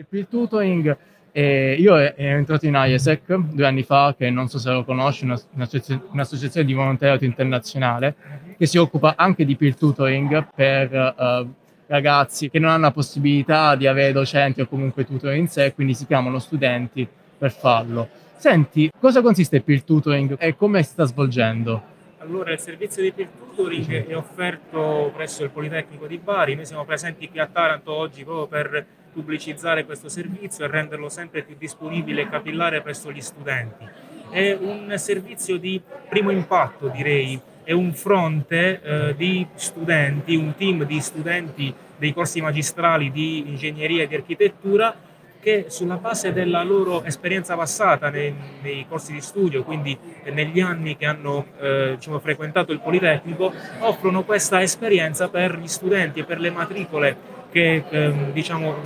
Il peer tutoring, eh, io ero entrato in IESEC due anni fa, che non so se lo conosci, un'associazione di volontariato internazionale che si occupa anche di peer tutoring per eh, ragazzi che non hanno la possibilità di avere docenti o comunque tutor in sé, quindi si chiamano studenti per farlo. Senti, cosa consiste il peer tutoring e come si sta svolgendo? Allora, il servizio di peer tutoring è offerto presso il Politecnico di Bari. Noi siamo presenti qui a Taranto oggi proprio per pubblicizzare questo servizio e renderlo sempre più disponibile e capillare presso gli studenti. È un servizio di primo impatto, direi, è un fronte eh, di studenti, un team di studenti dei corsi magistrali di ingegneria e di architettura che sulla base della loro esperienza passata nei, nei corsi di studio, quindi negli anni che hanno eh, diciamo, frequentato il Politecnico, offrono questa esperienza per gli studenti e per le matricole che ehm, diciamo,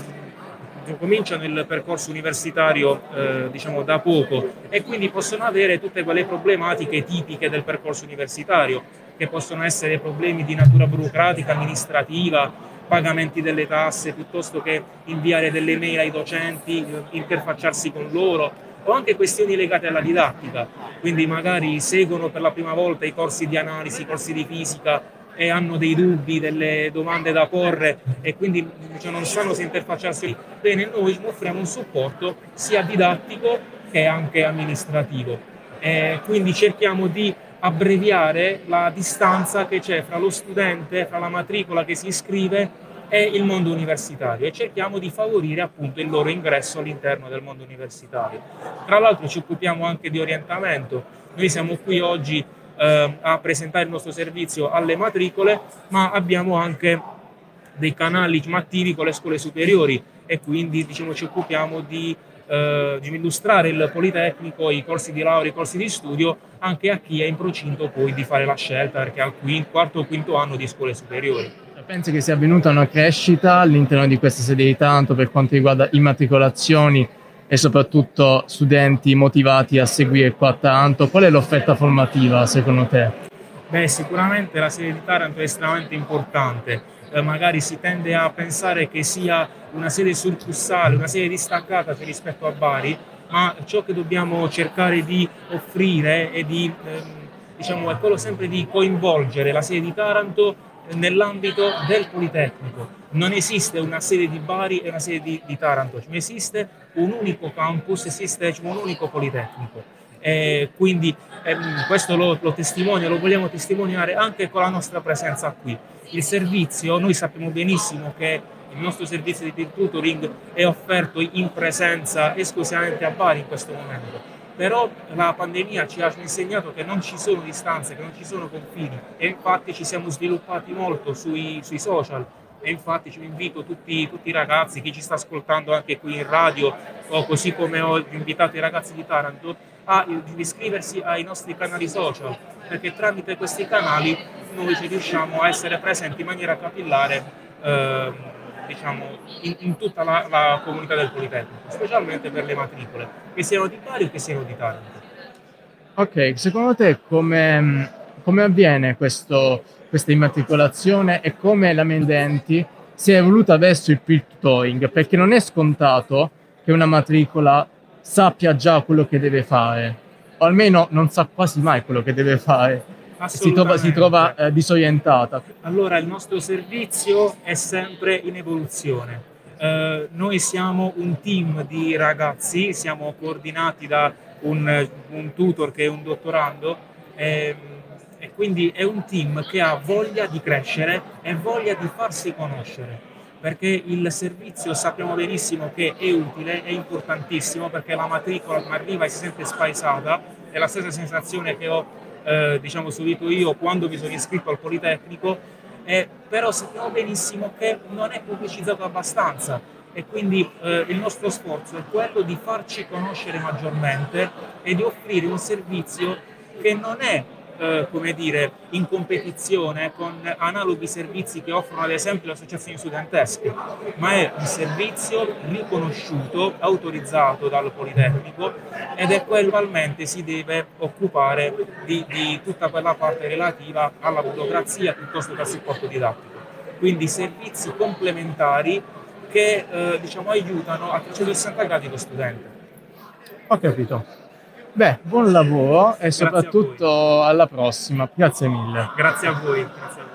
cominciano il percorso universitario eh, diciamo, da poco e quindi possono avere tutte quelle problematiche tipiche del percorso universitario, che possono essere problemi di natura burocratica, amministrativa, pagamenti delle tasse, piuttosto che inviare delle mail ai docenti, interfacciarsi con loro, o anche questioni legate alla didattica, quindi magari seguono per la prima volta i corsi di analisi, i corsi di fisica e hanno dei dubbi, delle domande da porre e quindi cioè, non sanno se interfacciarsi bene, noi offriamo un supporto sia didattico che anche amministrativo. E quindi cerchiamo di abbreviare la distanza che c'è fra lo studente, fra la matricola che si iscrive e il mondo universitario e cerchiamo di favorire appunto il loro ingresso all'interno del mondo universitario. Tra l'altro ci occupiamo anche di orientamento, noi siamo qui oggi eh, a presentare il nostro servizio alle matricole, ma abbiamo anche dei canali attivi con le scuole superiori e quindi diciamo, ci occupiamo di, eh, di, illustrare il Politecnico, i corsi di laurea, i corsi di studio anche a chi è in procinto poi di fare la scelta perché al quinto, quarto o quinto anno di scuole superiori. Pensi che sia avvenuta una crescita all'interno di questa sede di tanto per quanto riguarda immatricolazioni e soprattutto studenti motivati a seguire qua tanto. Qual è l'offerta formativa secondo te? Beh, sicuramente la sede di Taranto è estremamente importante. Eh, magari si tende a pensare che sia una sede surcussale, una sede distaccata rispetto a Bari, ma ciò che dobbiamo cercare di offrire è, di, ehm, diciamo, è quello sempre di coinvolgere la sede di Taranto nell'ambito del Politecnico. Non esiste una sede di Bari e una sede di, di Taranto, cioè esiste un unico campus, esiste cioè, un unico Politecnico. E quindi ehm, questo lo, lo testimonia, lo vogliamo testimoniare anche con la nostra presenza qui. Il servizio, noi sappiamo benissimo che il nostro servizio di tutoring è offerto in presenza esclusivamente a Bari in questo momento però la pandemia ci ha insegnato che non ci sono distanze, che non ci sono confini e infatti ci siamo sviluppati molto sui, sui social e infatti invito tutti, tutti, i ragazzi, chi ci sta ascoltando anche qui in radio o così come ho invitato i ragazzi di Taranto a iscriversi ai nostri canali social perché tramite questi canali noi ci riusciamo a essere presenti in maniera capillare eh, diciamo, in, in tutta la, la, comunità del Politecnico, specialmente per le matricole, che siano di Bari o che siano di Taranto. Ok, secondo te come, come avviene questo, questa immatricolazione e come la Mendenti si è evoluta verso il peer tutoring? Perché non è scontato che una matricola sappia già quello che deve fare, o almeno non sa quasi mai quello che deve fare si trova, si trova eh, disorientata. Allora il nostro servizio è sempre in evoluzione. Eh, noi siamo un team di ragazzi, siamo coordinati da un, un tutor che è un dottorando eh, e quindi è un team che ha voglia di crescere e voglia di farsi conoscere perché il servizio sappiamo benissimo che è utile, è importantissimo perché la matricola arriva e si sente spaesata, è la stessa sensazione che ho eh, diciamo, subito io quando mi sono iscritto al Politecnico, eh, però sappiamo benissimo che non è pubblicizzato abbastanza e quindi eh, il nostro sforzo è quello di farci conoscere maggiormente e di offrire un servizio che non è eh, come dire, in competizione con analoghi servizi che offrono ad esempio le associazioni studentesche, ma è un servizio riconosciuto, autorizzato dal Politecnico ed è quello che si deve occupare di, di tutta quella parte relativa alla burocrazia piuttosto che al supporto didattico. Quindi servizi complementari che eh, diciamo, aiutano a 360 gradi lo studente. Ho capito. Beh, buon lavoro e soprattutto alla prossima. Grazie mille. Grazie a voi. Grazie a voi.